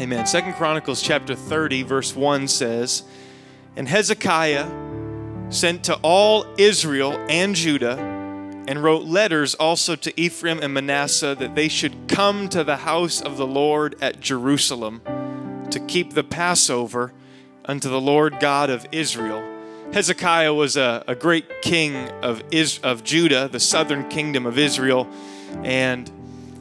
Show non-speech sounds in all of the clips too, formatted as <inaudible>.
Amen. Second Chronicles chapter 30, verse 1 says, And Hezekiah sent to all Israel and Judah and wrote letters also to Ephraim and Manasseh that they should come to the house of the Lord at Jerusalem to keep the Passover unto the Lord God of Israel. Hezekiah was a, a great king of, Is, of Judah, the southern kingdom of Israel, and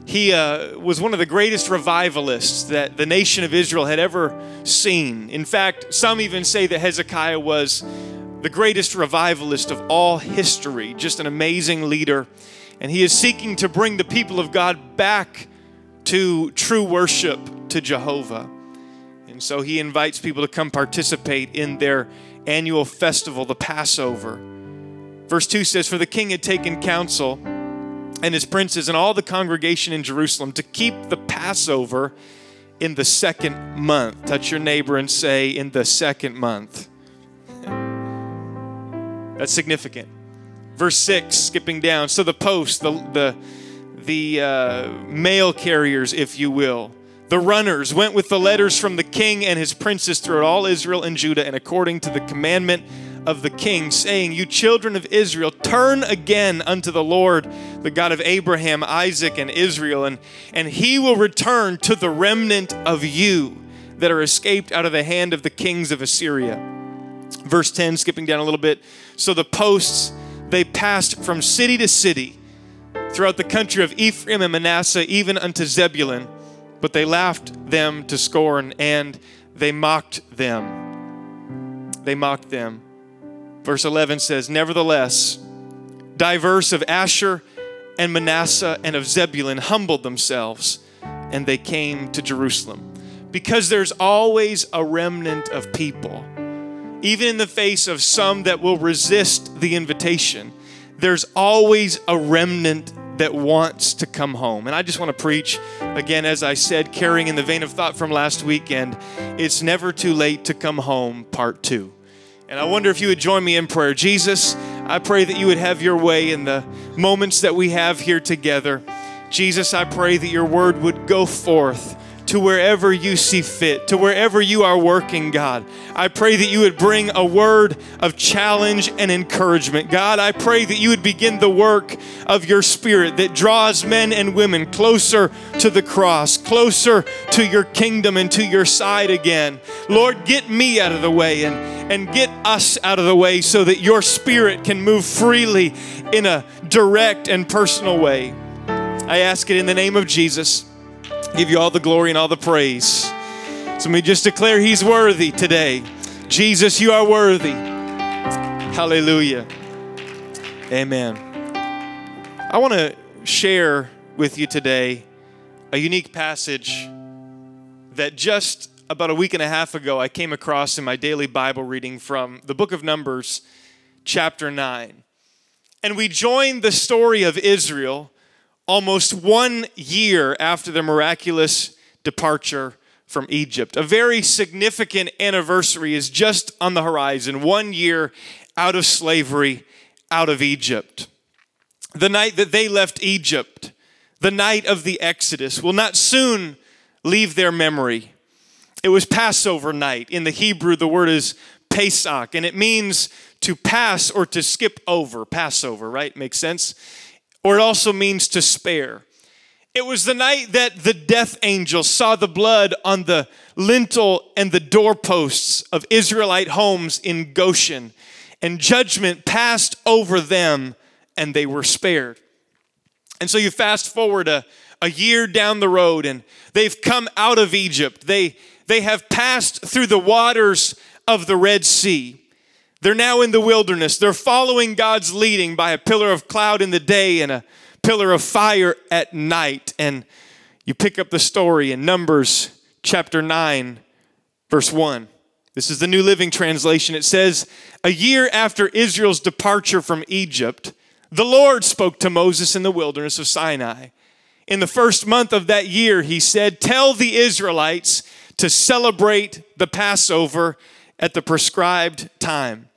he uh, was one of the greatest revivalists that the nation of Israel had ever seen. In fact, some even say that Hezekiah was the greatest revivalist of all history, just an amazing leader. And he is seeking to bring the people of God back to true worship to Jehovah. And so he invites people to come participate in their annual festival, the Passover. Verse 2 says, For the king had taken counsel and his princes and all the congregation in Jerusalem to keep the Passover in the second month. Touch your neighbor and say, In the second month. <laughs> That's significant. Verse 6, skipping down. So the post, the, the, the uh, mail carriers, if you will, the runners went with the letters from the king and his princes throughout all Israel and Judah, and according to the commandment of the king, saying, You children of Israel, turn again unto the Lord, the God of Abraham, Isaac, and Israel, and, and he will return to the remnant of you that are escaped out of the hand of the kings of Assyria. Verse 10, skipping down a little bit. So the posts, they passed from city to city throughout the country of Ephraim and Manasseh, even unto Zebulun. But they laughed them to scorn and they mocked them. They mocked them. Verse 11 says, Nevertheless, diverse of Asher and Manasseh and of Zebulun humbled themselves, and they came to Jerusalem. Because there's always a remnant of people even in the face of some that will resist the invitation, there's always a remnant that wants to come home. And I just want to preach, again, as I said, carrying in the vein of thought from last weekend, it's never too late to come home, part two. And I wonder if you would join me in prayer. Jesus, I pray that you would have your way in the moments that we have here together. Jesus, I pray that your word would go forth to wherever you see fit, to wherever you are working, God. I pray that you would bring a word of challenge and encouragement. God, I pray that you would begin the work of your spirit that draws men and women closer to the cross, closer to your kingdom and to your side again. Lord, get me out of the way and, and get us out of the way so that your spirit can move freely in a direct and personal way. I ask it in the name of Jesus give you all the glory and all the praise. So we just declare He's worthy today. Jesus, you are worthy. Hallelujah. Amen. I want to share with you today a unique passage that just about a week and a half ago I came across in my daily Bible reading from the book of Numbers, chapter 9. And we join the story of Israel almost one year after the miraculous departure from Egypt. A very significant anniversary is just on the horizon, one year out of slavery, out of Egypt. The night that they left Egypt, the night of the Exodus, will not soon leave their memory. It was Passover night. In the Hebrew, the word is Pesach, and it means to pass or to skip over. Passover, right? Makes sense? Or it also means to spare. It was the night that the death angel saw the blood on the lintel and the doorposts of Israelite homes in Goshen, and judgment passed over them, and they were spared. And so you fast forward a, a year down the road, and they've come out of Egypt. They, they have passed through the waters of the Red Sea. They're now in the wilderness. They're following God's leading by a pillar of cloud in the day and a pillar of fire at night. And you pick up the story in Numbers chapter 9, verse 1. This is the New Living Translation. It says, A year after Israel's departure from Egypt, the Lord spoke to Moses in the wilderness of Sinai. In the first month of that year, he said, Tell the Israelites to celebrate the Passover at the prescribed time.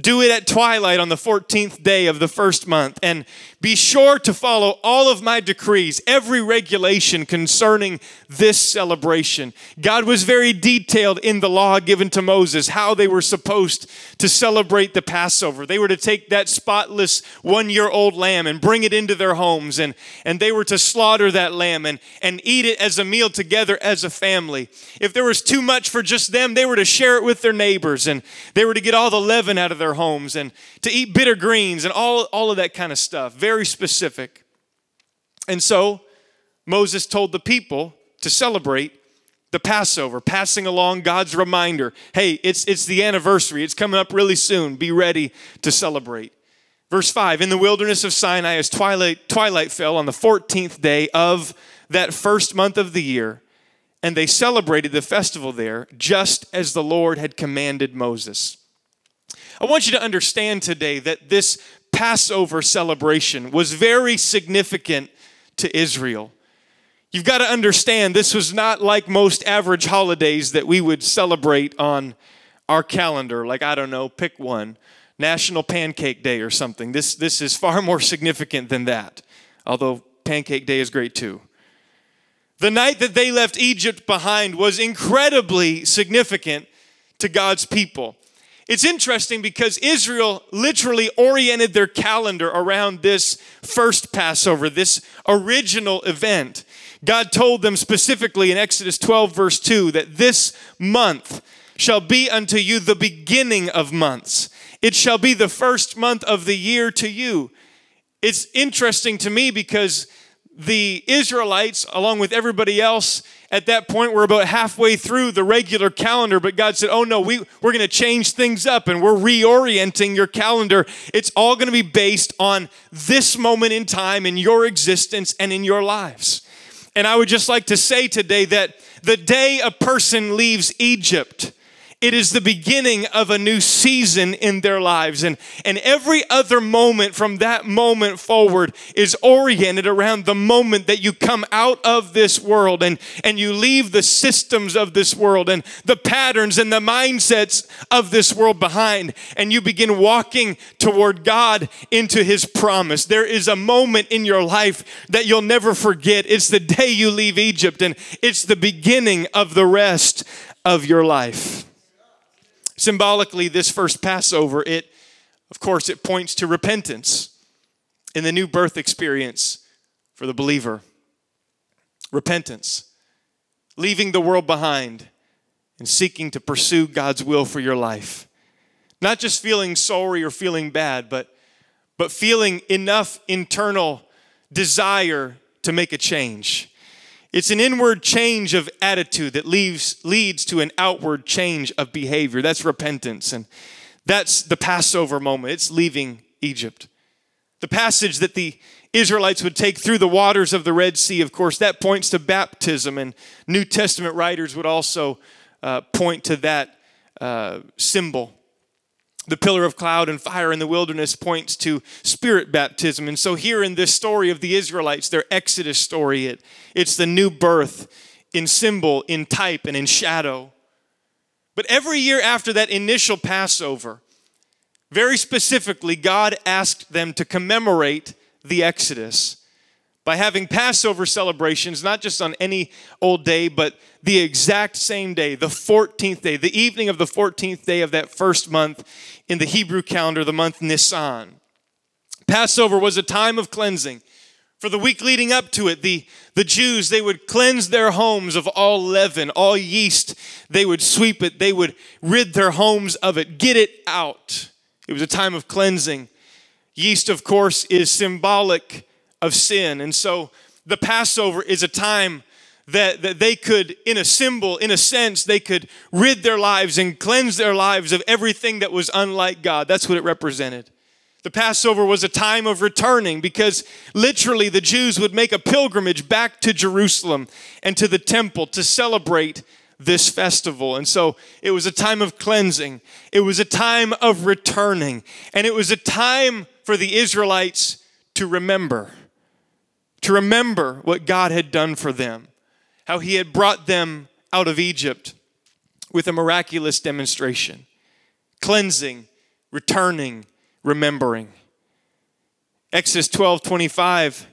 Do it at twilight on the 14th day of the first month, and be sure to follow all of my decrees, every regulation concerning this celebration. God was very detailed in the law given to Moses how they were supposed to celebrate the Passover. They were to take that spotless one year old lamb and bring it into their homes, and, and they were to slaughter that lamb and, and eat it as a meal together as a family. If there was too much for just them, they were to share it with their neighbors, and they were to get all the leaven out of their homes and to eat bitter greens and all, all of that kind of stuff. Very specific. And so Moses told the people to celebrate the Passover, passing along God's reminder hey, it's, it's the anniversary, it's coming up really soon. Be ready to celebrate. Verse 5 In the wilderness of Sinai, as twilight, twilight fell on the 14th day of that first month of the year, and they celebrated the festival there just as the Lord had commanded Moses. I want you to understand today that this Passover celebration was very significant to Israel. You've got to understand this was not like most average holidays that we would celebrate on our calendar. Like, I don't know, pick one National Pancake Day or something. This, this is far <laughs> more significant than that, although Pancake Day is great too. The night that they left Egypt behind was incredibly significant to God's people. It's interesting because Israel literally oriented their calendar around this first Passover, this original event. God told them specifically in Exodus 12, verse 2, that this month shall be unto you the beginning of months. It shall be the first month of the year to you. It's interesting to me because the Israelites, along with everybody else, at that point were about halfway through the regular calendar, but God said, Oh no, we, we're going to change things up and we're reorienting your calendar. It's all going to be based on this moment in time in your existence and in your lives. And I would just like to say today that the day a person leaves Egypt, it is the beginning of a new season in their lives. And, and every other moment from that moment forward is oriented around the moment that you come out of this world and, and you leave the systems of this world and the patterns and the mindsets of this world behind. And you begin walking toward God into His promise. There is a moment in your life that you'll never forget. It's the day you leave Egypt, and it's the beginning of the rest of your life. Symbolically, this first Passover, it, of course, it points to repentance in the new birth experience for the believer. Repentance, leaving the world behind and seeking to pursue God's will for your life. Not just feeling sorry or feeling bad, but, but feeling enough internal desire to make a change. It's an inward change of attitude that leaves, leads to an outward change of behavior. That's repentance. And that's the Passover moment. It's leaving Egypt. The passage that the Israelites would take through the waters of the Red Sea, of course, that points to baptism. And New Testament writers would also uh, point to that uh, symbol the pillar of cloud and fire in the wilderness points to spirit baptism. And so, here in this story of the Israelites, their Exodus story, it, it's the new birth in symbol, in type, and in shadow. But every year after that initial Passover, very specifically, God asked them to commemorate the Exodus by having Passover celebrations, not just on any old day, but the exact same day, the 14th day, the evening of the 14th day of that first month in the Hebrew calendar, the month Nisan. Passover was a time of cleansing. For the week leading up to it, the, the Jews, they would cleanse their homes of all leaven, all yeast. They would sweep it, they would rid their homes of it, get it out. It was a time of cleansing. Yeast, of course, is symbolic of sin. And so the Passover is a time that, that they could, in a symbol, in a sense, they could rid their lives and cleanse their lives of everything that was unlike God. That's what it represented. The Passover was a time of returning because literally the Jews would make a pilgrimage back to Jerusalem and to the temple to celebrate this festival. And so it was a time of cleansing, it was a time of returning, and it was a time for the Israelites to remember to remember what God had done for them, how He had brought them out of Egypt with a miraculous demonstration, cleansing, returning, remembering. Exodus 12 25,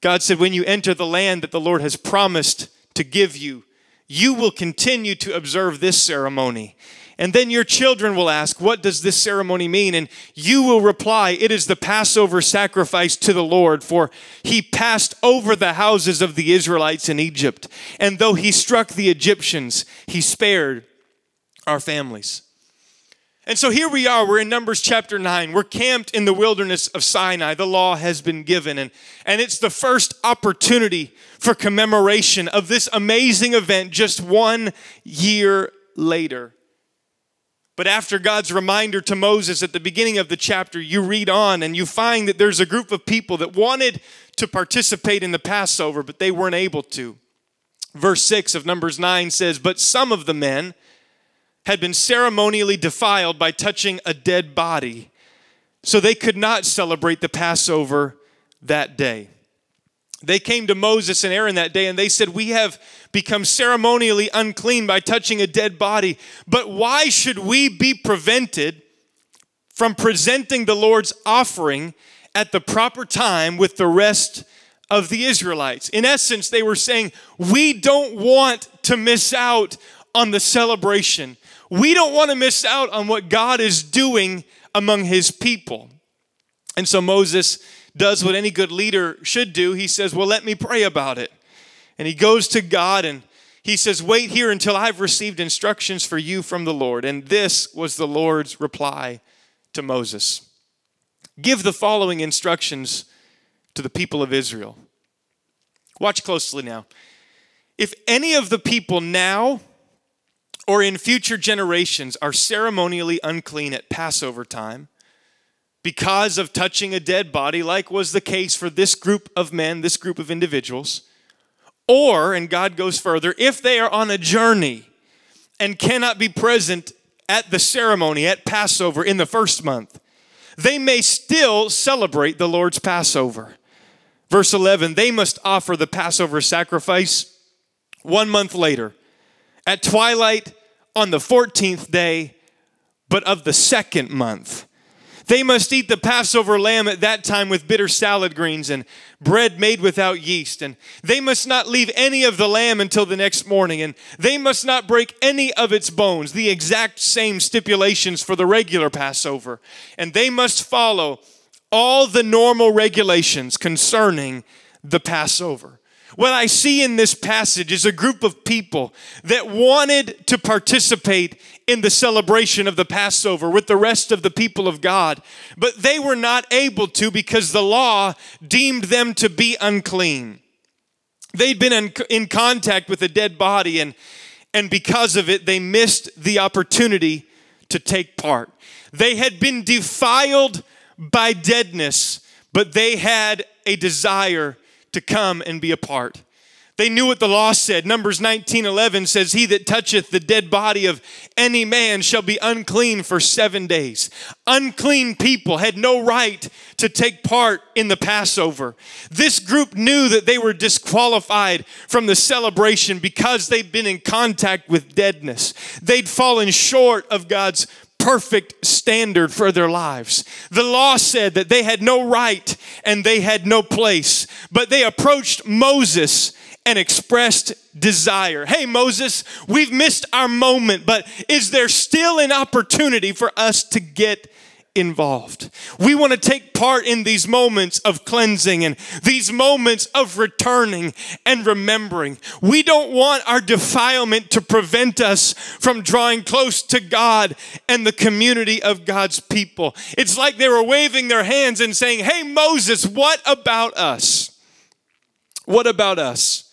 God said, When you enter the land that the Lord has promised to give you, you will continue to observe this ceremony. And then your children will ask, What does this ceremony mean? And you will reply, It is the Passover sacrifice to the Lord, for he passed over the houses of the Israelites in Egypt. And though he struck the Egyptians, he spared our families. And so here we are, we're in Numbers chapter 9. We're camped in the wilderness of Sinai. The law has been given, and, and it's the first opportunity for commemoration of this amazing event just one year later. But after God's reminder to Moses at the beginning of the chapter, you read on and you find that there's a group of people that wanted to participate in the Passover, but they weren't able to. Verse 6 of Numbers 9 says, But some of the men, had been ceremonially defiled by touching a dead body, so they could not celebrate the Passover that day. They came to Moses and Aaron that day and they said, We have become ceremonially unclean by touching a dead body, but why should we be prevented from presenting the Lord's offering at the proper time with the rest of the Israelites? In essence, they were saying, We don't want to miss out on the celebration. We don't want to miss out on what God is doing among his people. And so Moses does what any good leader should do. He says, Well, let me pray about it. And he goes to God and he says, Wait here until I've received instructions for you from the Lord. And this was the Lord's reply to Moses Give the following instructions to the people of Israel. Watch closely now. If any of the people now or in future generations are ceremonially unclean at Passover time because of touching a dead body, like was the case for this group of men, this group of individuals. Or, and God goes further, if they are on a journey and cannot be present at the ceremony at Passover in the first month, they may still celebrate the Lord's Passover. Verse 11, they must offer the Passover sacrifice one month later at twilight on the 14th day, but of the second month. They must eat the Passover lamb at that time with bitter salad greens and bread made without yeast. And they must not leave any of the lamb until the next morning. And they must not break any of its bones, the exact same stipulations for the regular Passover. And they must follow all the normal regulations concerning the Passover. What I see in this passage is a group of people that wanted to participate in the celebration of the Passover with the rest of the people of God, but they were not able to because the law deemed them to be unclean. They'd been in, contact with a dead body, and, and because of it, they missed the opportunity to take part. They had been defiled by deadness, but they had a desire to come and be a part. They knew what the law said. Numbers 19 11 says, He that toucheth the dead body of any man shall be unclean for seven days. Unclean people had no right to take part in the Passover. This group knew that they were disqualified from the celebration because they'd been in contact with deadness. They'd fallen short of God's perfect standard for their lives. The law said that they had no right and they had no place, but they approached Moses and expressed desire. Hey, Moses, we've missed our moment, but is there still an opportunity for us to get involved. We want to take part in these moments of cleansing and these moments of returning and remembering. We don't want our defilement to prevent us from drawing close to God and the community of God's people. It's like they were waving their hands and saying, Hey, Moses, what about us? What about us?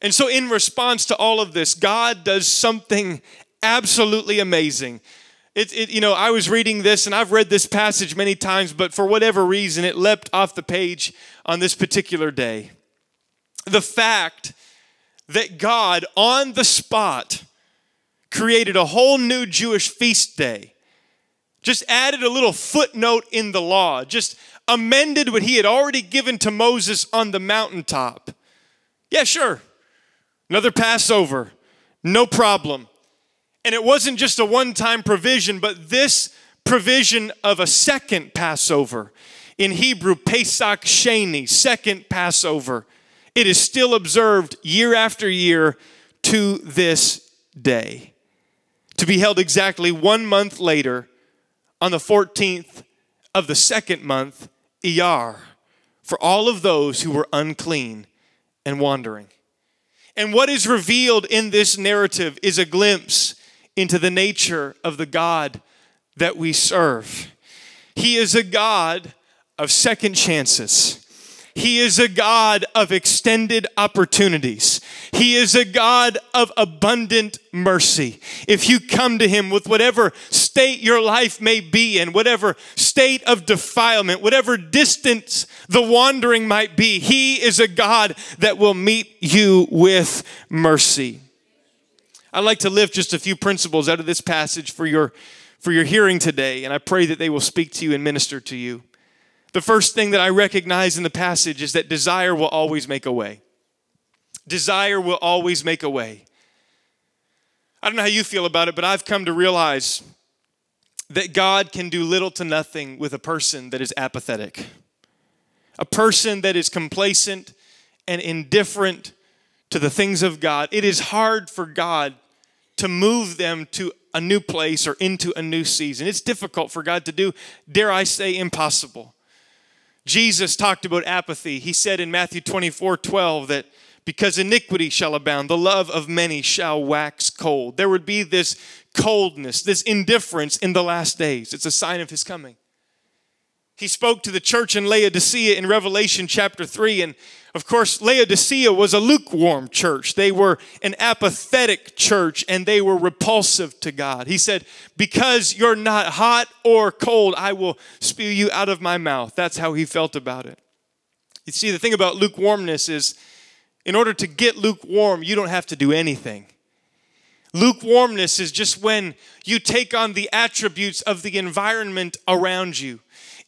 And so, in response to all of this, God does something absolutely amazing. It, it, you know, I was reading this and I've read this passage many times, but for whatever reason, it leapt off the page on this particular day. The fact that God, on the spot, created a whole new Jewish feast day, just added a little footnote in the law, just amended what he had already given to Moses on the mountaintop. Yeah, sure. Another Passover, no problem. And it wasn't just a one time provision, but this provision of a second Passover. In Hebrew, Pesach Sheni, second Passover. It is still observed year after year to this day. To be held exactly one month later on the 14th of the second month, Iyar, for all of those who were unclean and wandering. And what is revealed in this narrative is a glimpse into the nature of the God that we serve. He is a God of second chances. He is a God of extended opportunities. He is a God of abundant mercy. If you come to Him with whatever state your life may be in, whatever state of defilement, whatever distance the wandering might be, He is a God that will meet you with mercy. I'd like to lift just a few principles out of this passage for your, for your hearing today, and I pray that they will speak to you and minister to you. The first thing that I recognize in the passage is that desire will always make a way. Desire will always make a way. I don't know how you feel about it, but I've come to realize that God can do little to nothing with a person that is apathetic, a person that is complacent and indifferent to the things of God. It is hard for God to move them to a new place or into a new season. It's difficult for God to do, dare I say, impossible. Jesus talked about apathy. He said in Matthew 24 12 that because iniquity shall abound, the love of many shall wax cold. There would be this coldness, this indifference in the last days. It's a sign of his coming. He spoke to the church in Laodicea in Revelation chapter 3. And of course, Laodicea was a lukewarm church. They were an apathetic church and they were repulsive to God. He said, Because you're not hot or cold, I will spew you out of my mouth. That's how he felt about it. You see, the thing about lukewarmness is, in order to get lukewarm, you don't have to do anything. Lukewarmness is just when you take on the attributes of the environment around you.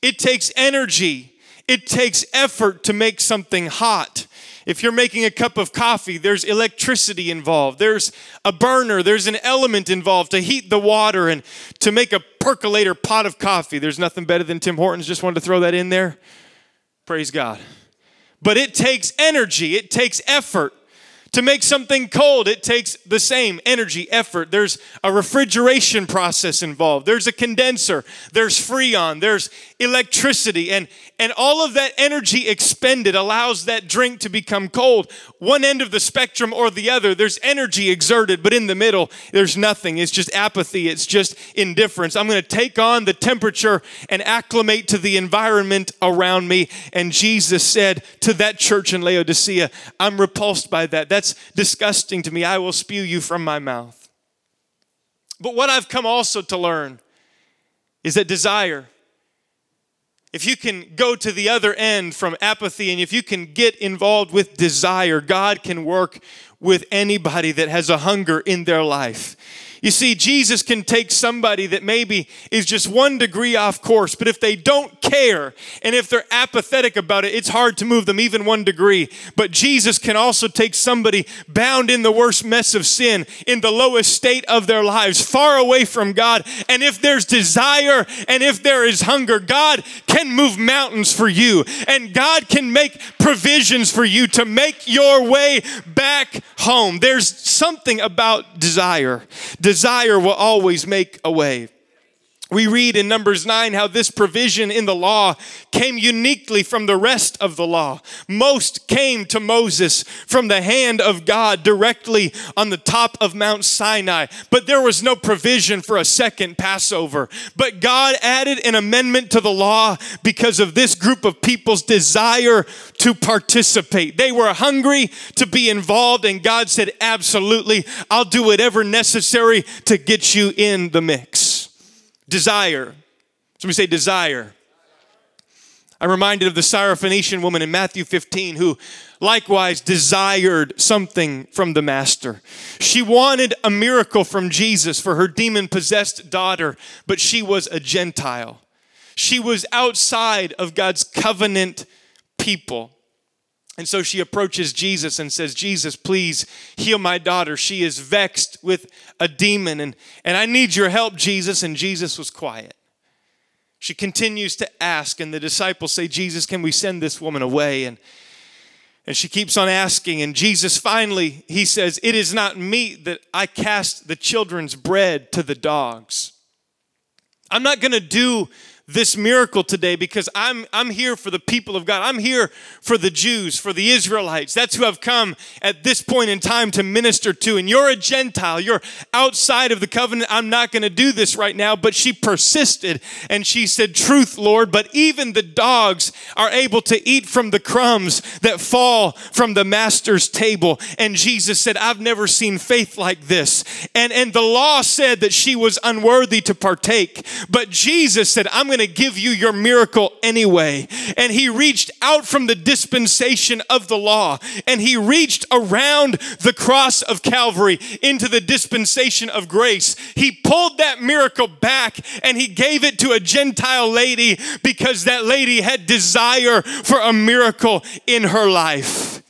It takes energy, it takes effort to make something hot. If you're making a cup of coffee, there's electricity involved. There's a burner, there's an element involved to heat the water and to make a percolator pot of coffee. There's nothing better than Tim Hortons. Just wanted to throw that in there. Praise God. But it takes energy, it takes effort. To make something cold, it takes the same energy, effort. There's a refrigeration process involved. There's a condenser. There's freon. There's electricity. And, and all of that energy expended allows that drink to become cold. One end of the spectrum or the other, there's energy exerted, but in the middle, there's nothing. It's just apathy. It's just indifference. I'm going to take on the temperature and acclimate to the environment around me. And Jesus said to that church in Laodicea, I'm repulsed by that. That's disgusting to me. I will spew you from my mouth. But what I've come also to learn is that desire, if you can go to the other end from apathy and if you can get involved with desire, God can work with anybody that has a hunger in their life. You see, Jesus can take somebody that maybe is just one degree off course, but if they don't care and if they're apathetic about it, it's hard to move them even one degree. But Jesus can also take somebody bound in the worst mess of sin, in the lowest state of their lives, far away from God. And if there's desire and if there is hunger, God can move mountains for you and God can make provisions for you to make your way back home. There's something about desire. Desire will always make a way. We read in Numbers 9 how this provision in the law came uniquely from the rest of the law. Most came to Moses from the hand of God directly on the top of Mount Sinai, but there was no provision for a second Passover. But God added an amendment to the law because of this group of people's desire to participate. They were hungry to be involved, and God said, Absolutely, I'll do whatever necessary to get you in the mix. Desire. Somebody say desire. I'm reminded of the Syrophoenician woman in Matthew 15 who likewise desired something from the Master. She wanted a miracle from Jesus for her demon possessed daughter, but she was a Gentile. She was outside of God's covenant people. And so she approaches Jesus and says, Jesus, please heal my daughter. She is vexed with a demon, and, and I need your help, Jesus. And Jesus was quiet. She continues to ask, and the disciples say, Jesus, can we send this woman away? And and she keeps on asking, and Jesus finally, he says, It is not meet that I cast the children's bread to the dogs. I'm not gonna do this miracle today because I'm, I'm here for the people of God. I'm here for the Jews, for the Israelites. That's who I've come at this point in time to minister to. And you're a Gentile. You're outside of the covenant. I'm not going to do this right now. But she persisted and she said, Truth, Lord, but even the dogs are able to eat from the crumbs that fall from the master's table. And Jesus said, I've never seen faith like this. And, and the law said that she was unworthy to partake. But Jesus said, I'm going to give you your miracle anyway. And he reached out from the dispensation of the law and he reached around the cross of Calvary into the dispensation of grace. He pulled that miracle back and he gave it to a Gentile lady because that lady had desire for a miracle in her life.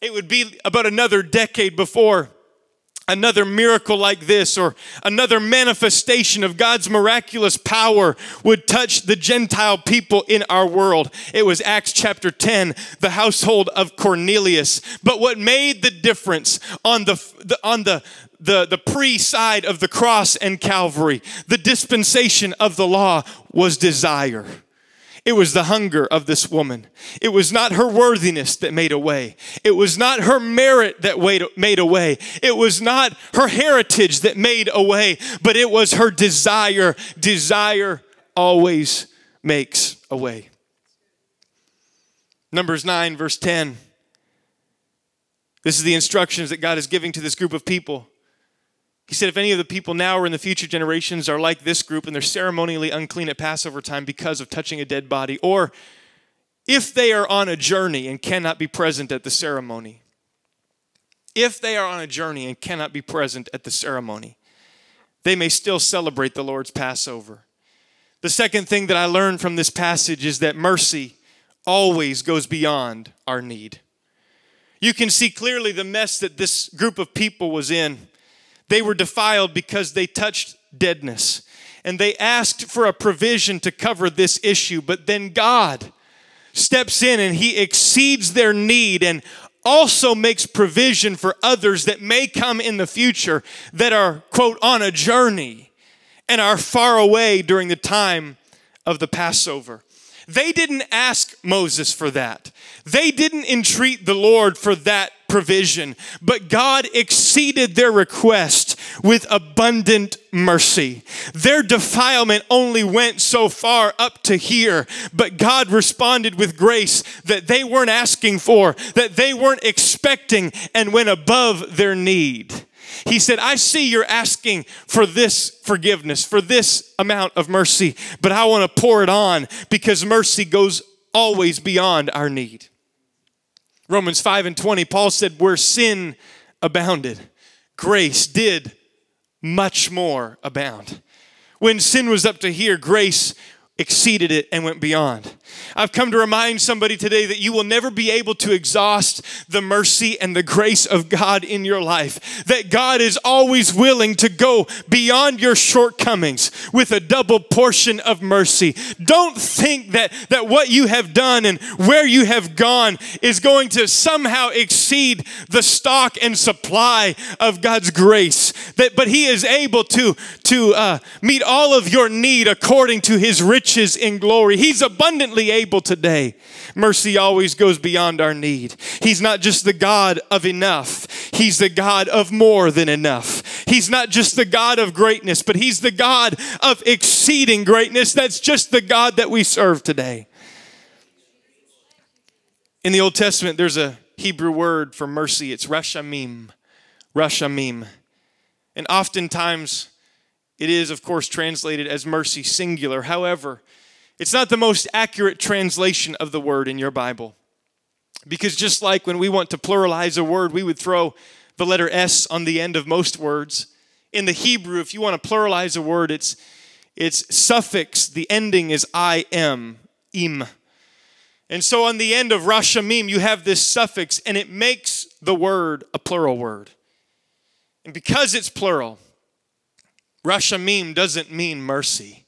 It would be about another decade before another miracle like this or another manifestation of God's miraculous power would touch the Gentile people in our world. It was Acts chapter 10, the household of Cornelius. But what made the difference on the, the on the the, the pre side of the cross and Calvary, the dispensation of the law was desire. It was the hunger of this woman. It was not her worthiness that made a way. It was not her merit that made a way. It was not her heritage that made a way, but it was her desire. Desire always makes a way. Numbers 9, verse 10. This is the instructions that God is giving to this group of people. He said, If any of the people now or in the future generations are like this group and they're ceremonially unclean at Passover time because of touching a dead body, or if they are on a journey and cannot be present at the ceremony, if they are on a journey and cannot be present at the ceremony, they may still celebrate the Lord's Passover. The second thing that I learned from this passage is that mercy always goes beyond our need. You can see clearly the mess that this group of people was in. They were defiled because they touched deadness. And they asked for a provision to cover this issue, but then God steps in and he exceeds their need and also makes provision for others that may come in the future that are, quote, on a journey and are far away during the time of the Passover. They didn't ask Moses for that. They didn't entreat the Lord for that provision, but God exceeded their request with abundant mercy. Their defilement only went so far up to here, but God responded with grace that they weren't asking for, that they weren't expecting, and went above their need. He said, I see you're asking for this forgiveness, for this amount of mercy, but I want to pour it on because mercy goes always beyond our need. Romans 5 and 20, Paul said, Where sin abounded, grace did much more abound. When sin was up to here, grace exceeded it and went beyond. I've come to remind somebody today that you will never be able to exhaust the mercy and the grace of God in your life. That God is always willing to go beyond your shortcomings with a double portion of mercy. Don't think that, that what you have done and where you have gone is going to somehow exceed the stock and supply of God's grace. That, but He is able to, to uh, meet all of your need according to His riches in glory. He's abundantly able today. Mercy always goes beyond our need. He's not just the God of enough, He's the God of more than enough. He's not just the God of greatness, but He's the God of exceeding greatness. That's just the God that we serve today. In the Old Testament, there's a Hebrew word for mercy. It's rachamim. Rachamim. And oftentimes, it is, of course, translated as mercy singular. However, it's not the most accurate translation of the word in your Bible. Because just like when we want to pluralize a word, we would throw the letter S on the end of most words. In the Hebrew, if you want to pluralize a word, it's its suffix, the ending is I am, im. And so on the end of Rachamim, you have this suffix, and it makes the word a plural word. And because it's plural, Rachamim doesn't mean mercy.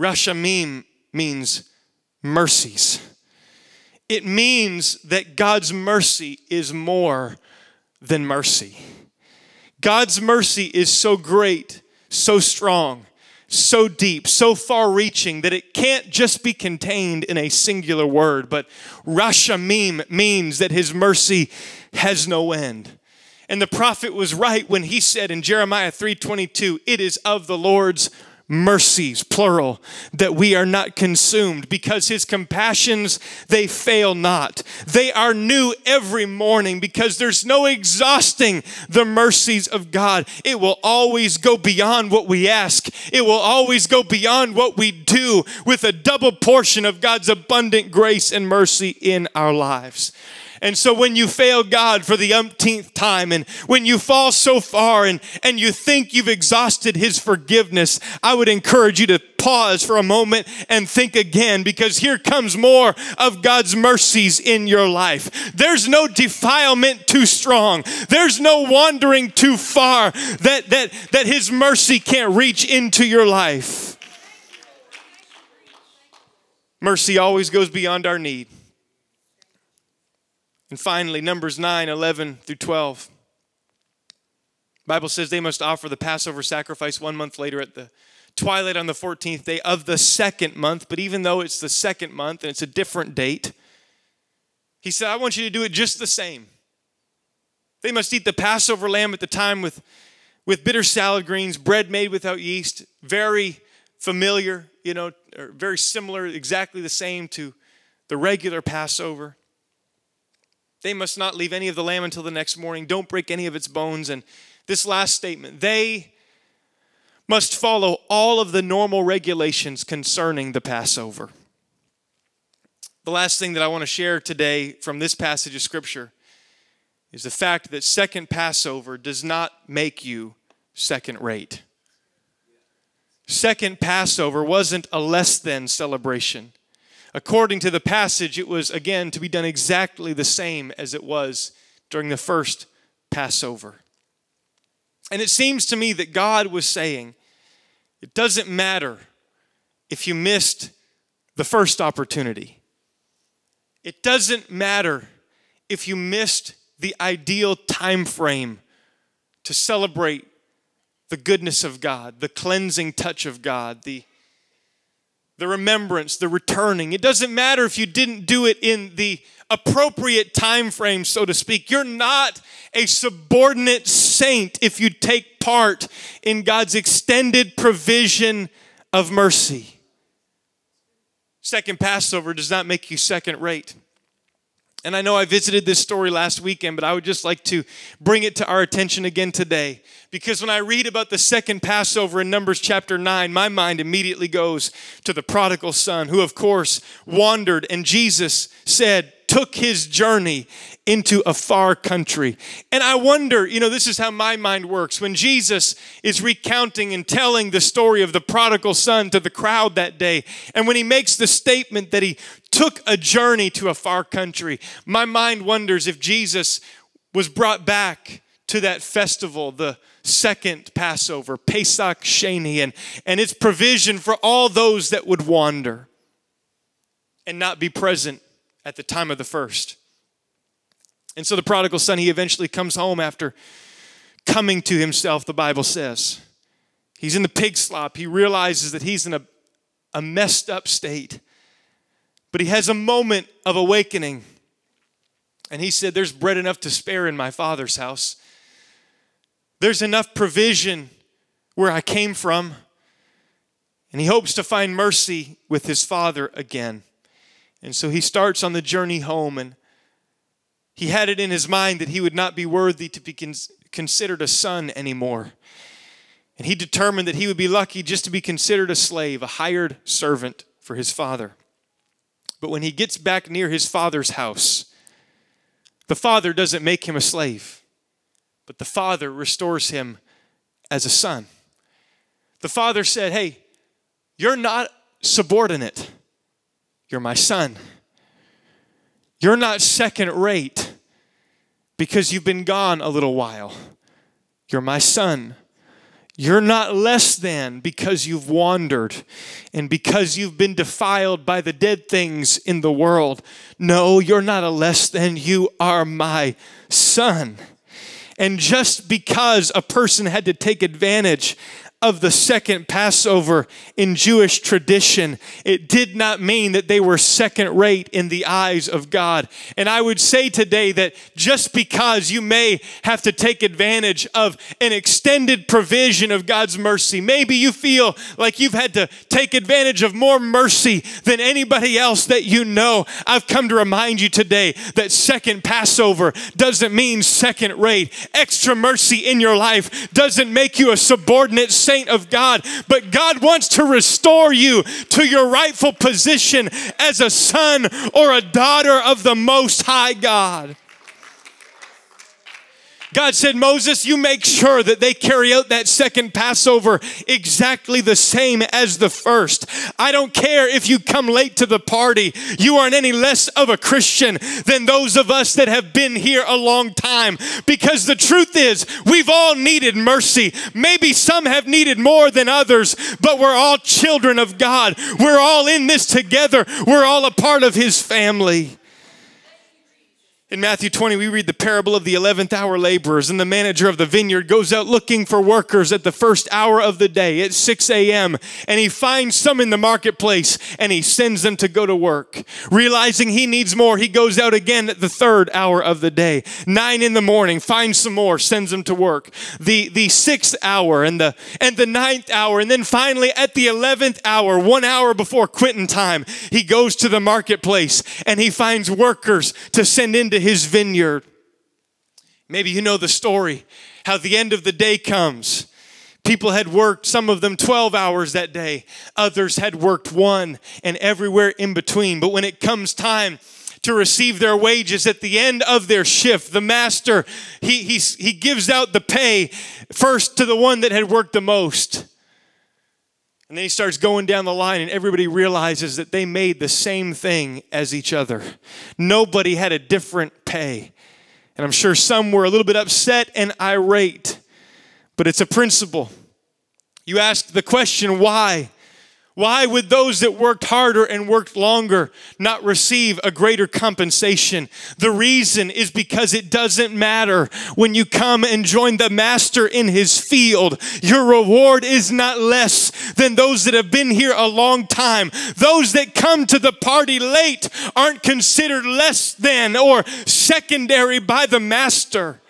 Rachamim means mercies. It means that God's mercy is more than mercy. God's mercy is so great, so strong, so deep, so far reaching that it can't just be contained in a singular word, but Rachamim means that his mercy has no end. And the prophet was right when he said in Jeremiah 3:22, "It is of the Lord's mercies plural that we are not consumed because his compassions they fail not. They are new every morning because there's no exhausting the mercies of god. It will always go beyond what we ask. It will always go beyond what we do with a double portion of god's abundant grace and mercy in our lives and so when you fail God for the umpteenth time, and when you fall so far and, and you think you've exhausted His forgiveness, I would encourage you to pause for a moment and think again because here comes more of God's mercies in your life. There's no defilement too strong, there's no wandering too far that, that, that His mercy can't reach into your life. Mercy always goes beyond our need. And finally, Numbers 9, 11 through 12. Bible says they must offer the Passover sacrifice one month later at the twilight on the 14th day of the second month. But even though it's the second month and it's a different date, he said, I want you to do it just the same. They must eat the Passover lamb at the time with, with bitter salad greens, bread made without yeast, very familiar, you know, or very similar, exactly the same to the regular Passover. They must not leave any of the lamb until the next morning. Don't break any of its bones. And this last statement they must follow all of the normal regulations concerning the Passover. The last thing that I want to share today from this passage of Scripture is the fact that second Passover does not make you second rate. Second Passover wasn't a less than celebration according to the passage, it was again to be done exactly the same as it was during the first Passover. And it seems to me that God was saying, it doesn't matter if you missed the first opportunity. It doesn't matter if you missed the ideal time frame to celebrate the goodness of God, the cleansing touch of God, the the remembrance, the returning. It doesn't matter if you didn't do it in the appropriate time frame, so to speak. You're not a subordinate saint if you take part in God's extended provision of mercy. Second Passover does not make you second rate. And I know I visited this story last weekend, but I would just like to bring it to our attention again today. Because when I read about the second Passover in Numbers chapter 9, my mind immediately goes to the prodigal son, who, of course, wandered, and Jesus said, took his journey into a far country. And I wonder, you know, this is how my mind works. When Jesus is recounting and telling the story of the prodigal son to the crowd that day, and when he makes the statement that he took a journey to a far country, my mind wonders if Jesus was brought back to that festival, the second Passover, Pesach Sheni, and, and its provision for all those that would wander and not be present at the time of the first. And so the prodigal son, he eventually comes home after coming to himself, the Bible says. He's in the pig slop. He realizes that he's in a, a messed up state. But he has a moment of awakening. And he said, There's bread enough to spare in my father's house. There's enough provision where I came from. And he hopes to find mercy with his father again. And so he starts on the journey home and he had it in his mind that he would not be worthy to be considered a son anymore. And he determined that he would be lucky just to be considered a slave, a hired servant for his father. But when he gets back near his father's house, the father doesn't make him a slave, but the father restores him as a son. The father said, Hey, you're not subordinate, you're my son. You're not second rate because you've been gone a little while. You're my son. You're not less than because you've wandered and because you've been defiled by the dead things in the world. No, you're not a less than. You are my son. And just because a person had to take advantage of the second Passover in Jewish tradition, it did not mean that they were second rate in the eyes of God. And I would say today that just because you may have to take advantage of an extended provision of God's mercy, maybe you feel like you've had to take advantage of more mercy than anybody else that you know. I've come to remind you today that second Passover doesn't mean second rate. Extra mercy in your life doesn't make you a subordinate saint of God, but God wants to restore you to your rightful position as a son or a daughter of the Most High God. God said, Moses, you make sure that they carry out that second Passover exactly the same as the first. I don't care if you come late to the party, you aren't any less of a Christian than those of us that have been here a long time. Because the truth is, we've all needed mercy. Maybe some have needed more than others, but we're all children of God. We're all in this together, we're all a part of His family. In Matthew 20, we read the parable of the 11th hour laborers, and the manager of the vineyard goes out looking for workers at the first hour of the day at 6 a.m. And he finds some in the marketplace and he sends them to go to work. Realizing he needs more, he goes out again at the third hour of the day. Nine in the morning, finds some more, sends them to work. The, the sixth hour and the, and the ninth hour, and then finally at the 11th hour, one hour before quitting time, he goes to the marketplace and he finds workers to send into into his vineyard. Maybe you know the story how the end of the day comes. People had worked, some of them 12 hours that day, others had worked one, and everywhere in between. But when it comes time, to receive their wages at the end of their shift. The master, he, he, he gives out the pay first to the one that had worked the most. And then he starts going down the line, and everybody realizes that they made the same thing as each other. Nobody had a different pay. And I'm sure some were a little bit upset and irate, but it's a principle. You ask the question, why? Why would those that worked harder and worked longer not receive a greater compensation? The reason is because it doesn't matter when you come and join the master in his field. Your reward is not less than those that have been here a long time. Those that come to the party late aren't considered less than or secondary by the master.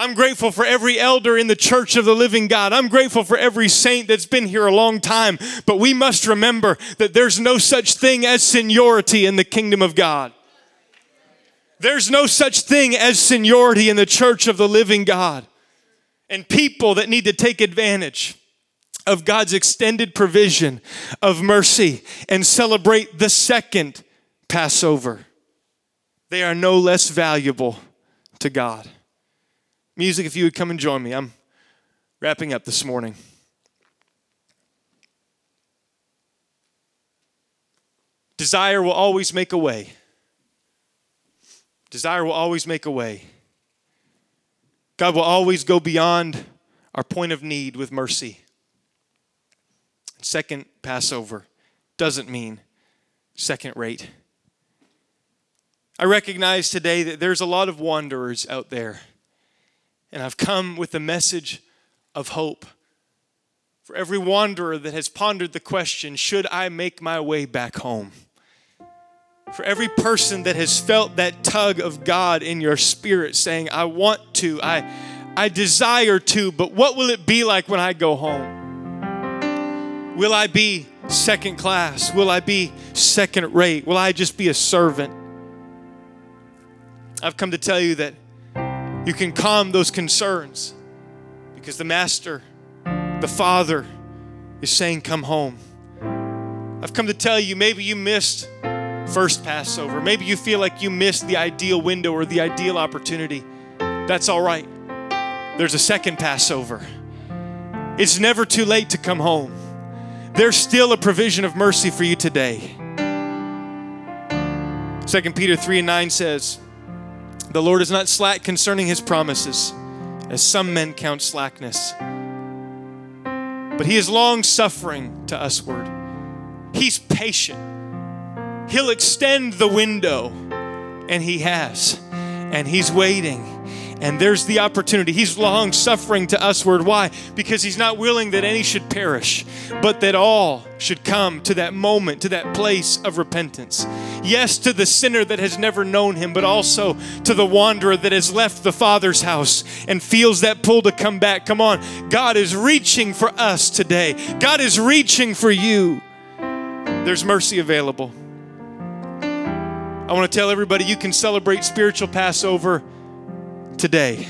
I'm grateful for every elder in the church of the living God. I'm grateful for every saint that's been here a long time. But we must remember that there's no such thing as seniority in the kingdom of God. There's no such thing as seniority in the church of the living God. And people that need to take advantage of God's extended provision of mercy and celebrate the second Passover, they are no less valuable to God. Music, if you would come and join me. I'm wrapping up this morning. Desire will always make a way. Desire will always make a way. God will always go beyond our point of need with mercy. Second Passover doesn't mean second rate. I recognize today that there's a lot of wanderers out there. And I've come with a message of hope for every wanderer that has pondered the question should I make my way back home? For every person that has felt that tug of God in your spirit saying, I want to, I, I desire to, but what will it be like when I go home? Will I be second class? Will I be second rate? Will I just be a servant? I've come to tell you that you can calm those concerns because the Master, the Father, is saying, Come home. I've come to tell you, maybe you missed first Passover. Maybe you feel like you missed the ideal window or the ideal opportunity. That's all right. There's a second Passover. It's never too late to come home. There's still a provision of mercy for you today. 2 Peter 3 and 9 says, The Lord is not slack concerning his promises, as some men count slackness, but he is long suffering to usward. He's patient. He'll extend the window, and he has, and he's waiting and there's the opportunity. He's long suffering to usward. Why? Because he's not willing that any should perish, but that all should come to that moment, to that place of repentance. Yes, to the sinner that has never known him, but also to the wanderer that has left the Father's house and feels that pull to come back. Come on. God is reaching for us today, God is reaching for you. There's mercy available. I want to tell everybody you can celebrate spiritual Passover today.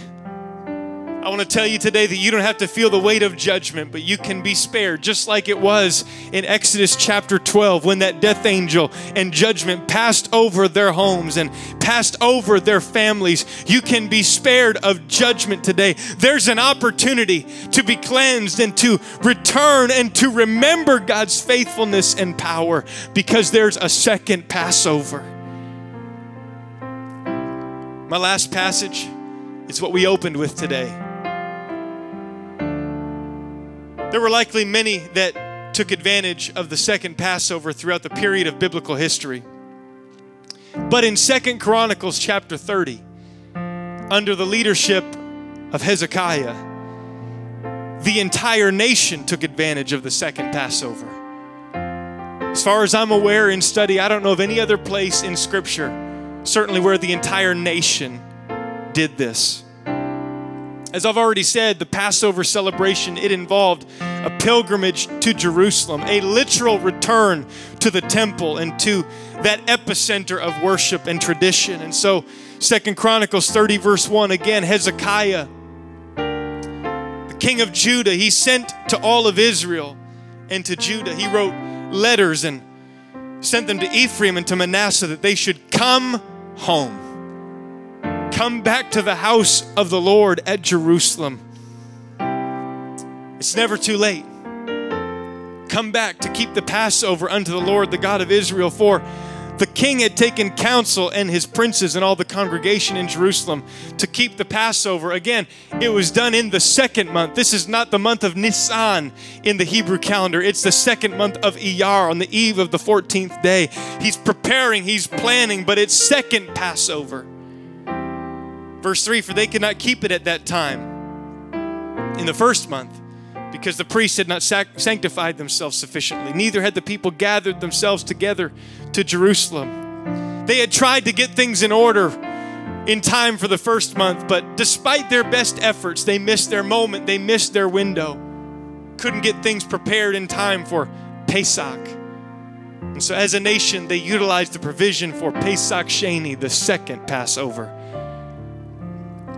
I want to tell you today that you don't have to feel the weight of judgment, but you can be spared, just like it was in Exodus chapter 12 when that death angel and judgment passed over their homes and passed over their families. You can be spared of judgment today. There's an opportunity to be cleansed and to return and to remember God's faithfulness and power because there's a second Passover. My last passage it's what we opened with today. There were likely many that took advantage of the second Passover throughout the period of biblical history. But in Second Chronicles chapter 30, under the leadership of Hezekiah, the entire nation took advantage of the second Passover. As far as I'm aware in study, I don't know of any other place in Scripture, certainly where the entire nation did this. As I've already said, the Passover celebration it involved a pilgrimage to Jerusalem, a literal return to the temple and to that epicenter of worship and tradition. And so, Second Chronicles 30 verse 1 again, Hezekiah, the king of Judah, he sent to all of Israel and to Judah. He wrote letters and sent them to Ephraim and to Manasseh that they should come home come back to the house of the Lord at Jerusalem. It's never too late. Come back to keep the Passover unto the Lord, the God of Israel, for the king had taken counsel and his princes and all the congregation in Jerusalem to keep the Passover. Again, it was done in the second month. This is not the month of Nisan in the Hebrew calendar, it's the second month of Iyar on the eve of the 14th day. He's preparing, he's planning, but it's second Passover. Verse 3 For they could not keep it at that time in the first month because the priests had not sac- sanctified themselves sufficiently. Neither had the people gathered themselves together to Jerusalem. They had tried to get things in order in time for the first month, but despite their best efforts, they missed their moment, they missed their window. Couldn't get things prepared in time for Pesach. And so, as a nation, they utilized the provision for Pesach Sheni, the second Passover.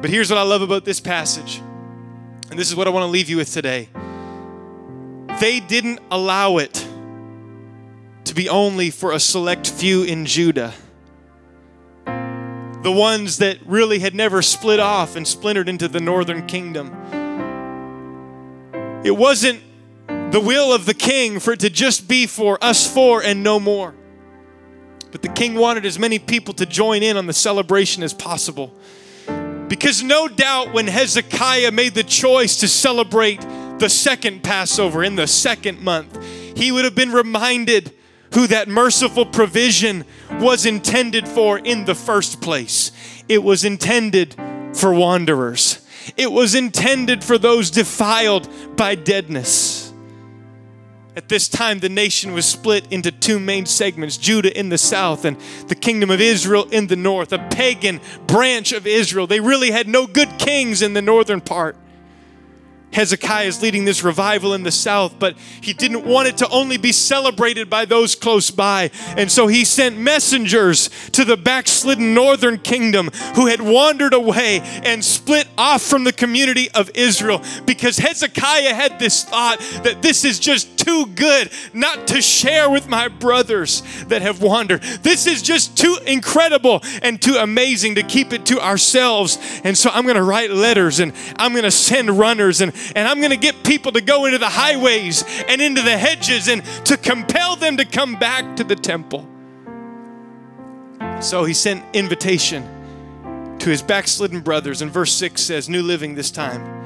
But here's what I love about this passage, and this is what I want to leave you with today. They didn't allow it to be only for a select few in Judah. The ones that really had never split off and splintered into the northern kingdom. It wasn't the will of the king for it to just be for us four and no more. But the king wanted as many people to join in on the celebration as possible. Because no doubt when Hezekiah made the choice to celebrate the second Passover in the second month, he would have been reminded who that merciful provision was intended for in the first place. It was intended for wanderers, it was intended for those defiled by deadness. At this time, the nation was split into two main segments Judah in the south and the kingdom of Israel in the north, a pagan branch of Israel. They really had no good kings in the northern part. Hezekiah is leading this revival in the south, but he didn't want it to only be celebrated by those close by. And so he sent messengers to the backslidden northern kingdom who had wandered away and split off from the community of Israel because Hezekiah had this thought that this is just too good not to share with my brothers that have wandered. This is just too incredible and too amazing to keep it to ourselves. And so I'm going to write letters and I'm going to send runners and and I'm going to get people to go into the highways and into the hedges and to compel them to come back to the temple. So he sent invitation to his backslidden brothers, and verse 6 says, New Living this time.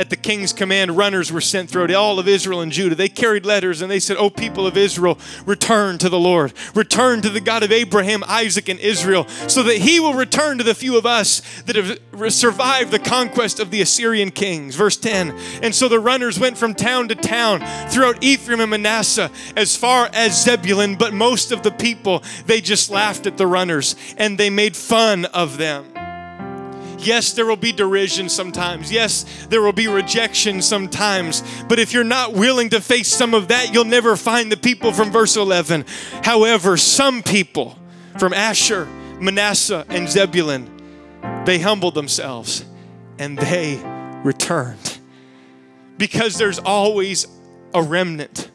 At the king's command, runners were sent throughout all of Israel and Judah. They carried letters and they said, O people of Israel, return to the Lord. Return to the God of Abraham, Isaac, and Israel, so that he will return to the few of us that have survived the conquest of the Assyrian kings. Verse 10 And so the runners went from town to town throughout Ephraim and Manasseh as far as Zebulun, but most of the people, they just laughed at the runners and they made fun of them. Yes, there will be derision sometimes. Yes, there will be rejection sometimes. But if you're not willing to face some of that, you'll never find the people from verse 11. However, some people from Asher, Manasseh, and Zebulun, they humbled themselves and they returned. Because there's always a remnant,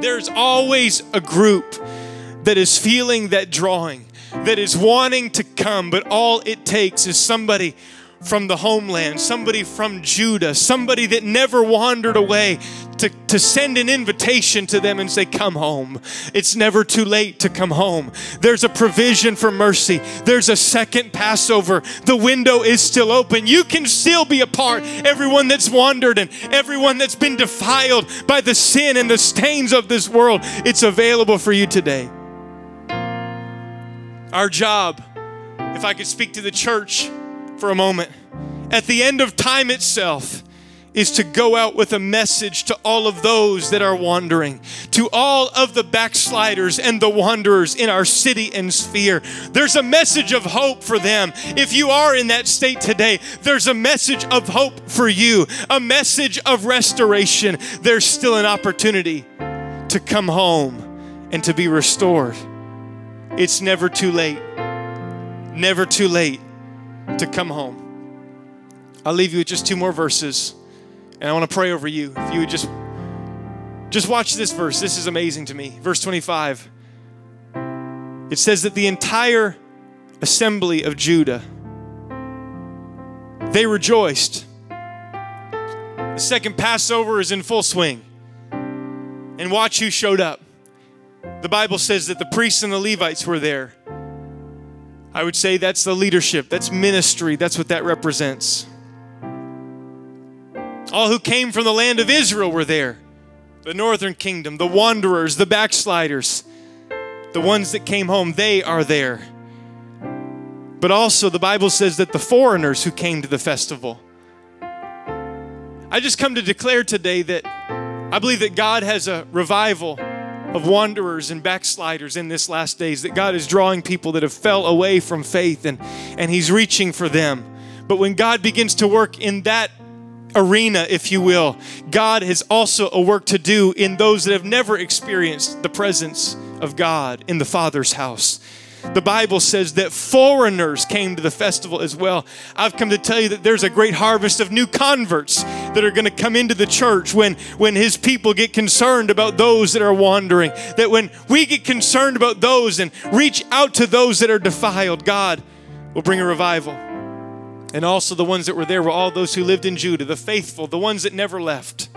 there's always a group that is feeling that drawing that is wanting to come, but all it takes is somebody from the homeland, somebody from Judah, somebody that never wandered away to, to send an invitation to them and say, Come home. It's never too late to come home. There's a provision for mercy, there's a second Passover. The window is still open. You can still be a part. Everyone that's wandered and everyone that's been defiled by the sin and the stains of this world, it's available for you today. Our job, if I could speak to the church for a moment, at the end of time itself, is to go out with a message to all of those that are wandering, to all of the backsliders and the wanderers in our city and sphere. There's a message of hope for them. If you are in that state today, there's a message of hope for you, a message of restoration. There's still an opportunity to come home and to be restored. It's never too late. Never too late to come home. I'll leave you with just two more verses, and I want to pray over you. If you would just just watch this verse. This is amazing to me. Verse 25. It says that the entire assembly of Judah they rejoiced. The second Passover is in full swing. And watch who showed up. The Bible says that the priests and the Levites were there. I would say that's the leadership, that's ministry, that's what that represents. All who came from the land of Israel were there the northern kingdom, the wanderers, the backsliders, the ones that came home, they are there. But also, the Bible says that the foreigners who came to the festival. I just come to declare today that I believe that God has a revival of wanderers and backsliders in this last days that God is drawing people that have fell away from faith and and he's reaching for them. But when God begins to work in that arena, if you will, God has also a work to do in those that have never experienced the presence of God in the Father's house. The Bible says that foreigners came to the festival as well. I've come to tell you that there's a great harvest of new converts that are going to come into the church when, when His people get concerned about those that are wandering. That when we get concerned about those and reach out to those that are defiled, God will bring a revival. And also, the ones that were there were all those who lived in Judah, the faithful, the ones that never left.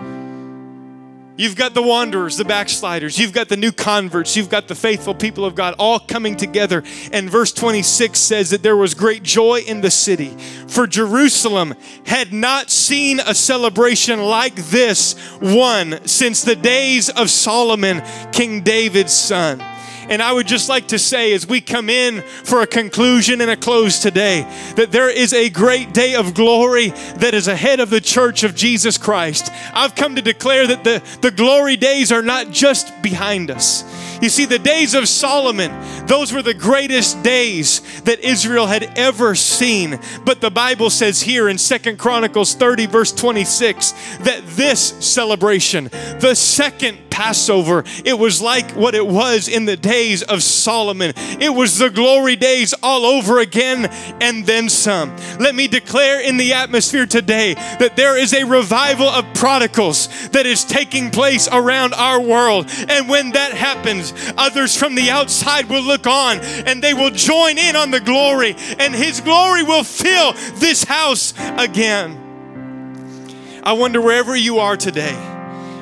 You've got the wanderers, the backsliders. You've got the new converts. You've got the faithful people of God all coming together. And verse 26 says that there was great joy in the city, for Jerusalem had not seen a celebration like this one since the days of Solomon, King David's son. And I would just like to say, as we come in for a conclusion and a close today, that there is a great day of glory that is ahead of the church of Jesus Christ. I've come to declare that the, the glory days are not just behind us. You see, the days of Solomon, those were the greatest days that Israel had ever seen. But the Bible says here in Second Chronicles 30, verse 26, that this celebration, the second Passover, it was like what it was in the days of Solomon. It was the glory days all over again and then some. Let me declare in the atmosphere today that there is a revival of prodigals that is taking place around our world. And when that happens, others from the outside will look on and they will join in on the glory, and His glory will fill this house again. I wonder wherever you are today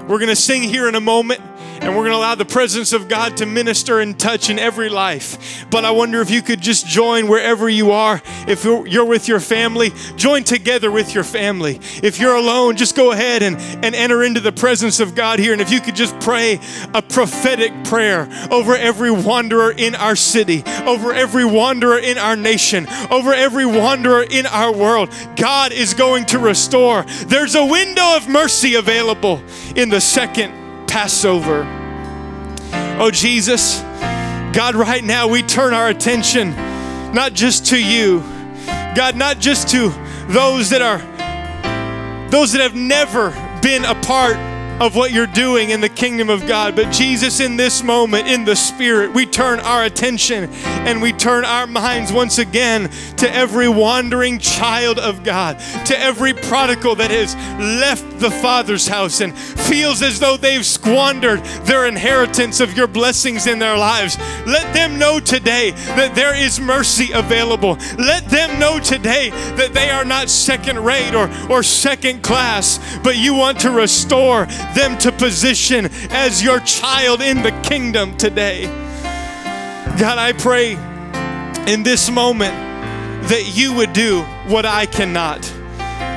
we're going to sing here in a moment. And we're going to allow the presence of God to minister and touch in every life. But I wonder if you could just join wherever you are. If you're with your family, join together with your family. If you're alone, just go ahead and, and enter into the presence of God here. And if you could just pray a prophetic prayer over every wanderer in our city, over every wanderer in our nation, over every wanderer in our world, God is going to restore. There's a window of mercy available in the second Passover. Oh, Jesus, God, right now we turn our attention not just to you, God, not just to those that are, those that have never been a part of what you're doing in the kingdom of God. But Jesus, in this moment, in the Spirit, we turn our attention and we turn our minds once again to every wandering child of God, to every prodigal that has left the Father's house and feels as though they've squandered their inheritance of your blessings in their lives. Let them know today that there is mercy available. Let them know today that they are not second rate or, or second class, but you want to restore them to position as your child in the kingdom today. God, I pray in this moment that you would do what I cannot.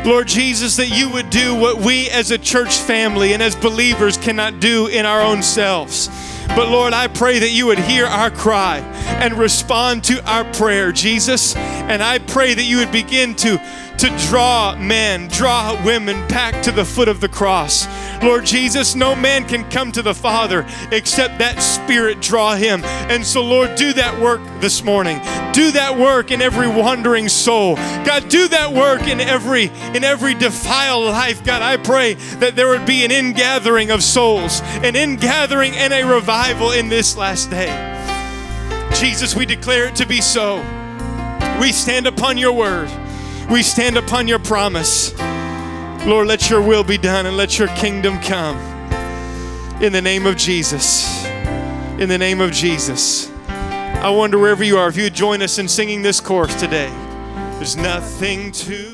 Lord Jesus, that you would do what we as a church family and as believers cannot do in our own selves. But Lord, I pray that you would hear our cry and respond to our prayer, Jesus. And I pray that you would begin to to draw men, draw women back to the foot of the cross. Lord Jesus, no man can come to the Father except that Spirit draw him. And so, Lord, do that work this morning. Do that work in every wandering soul. God, do that work in every in every defiled life. God, I pray that there would be an ingathering of souls, an ingathering and a revival in this last day. Jesus, we declare it to be so. We stand upon your word. We stand upon your promise. Lord, let your will be done and let your kingdom come. In the name of Jesus. In the name of Jesus. I wonder wherever you are, if you would join us in singing this chorus today. There's nothing to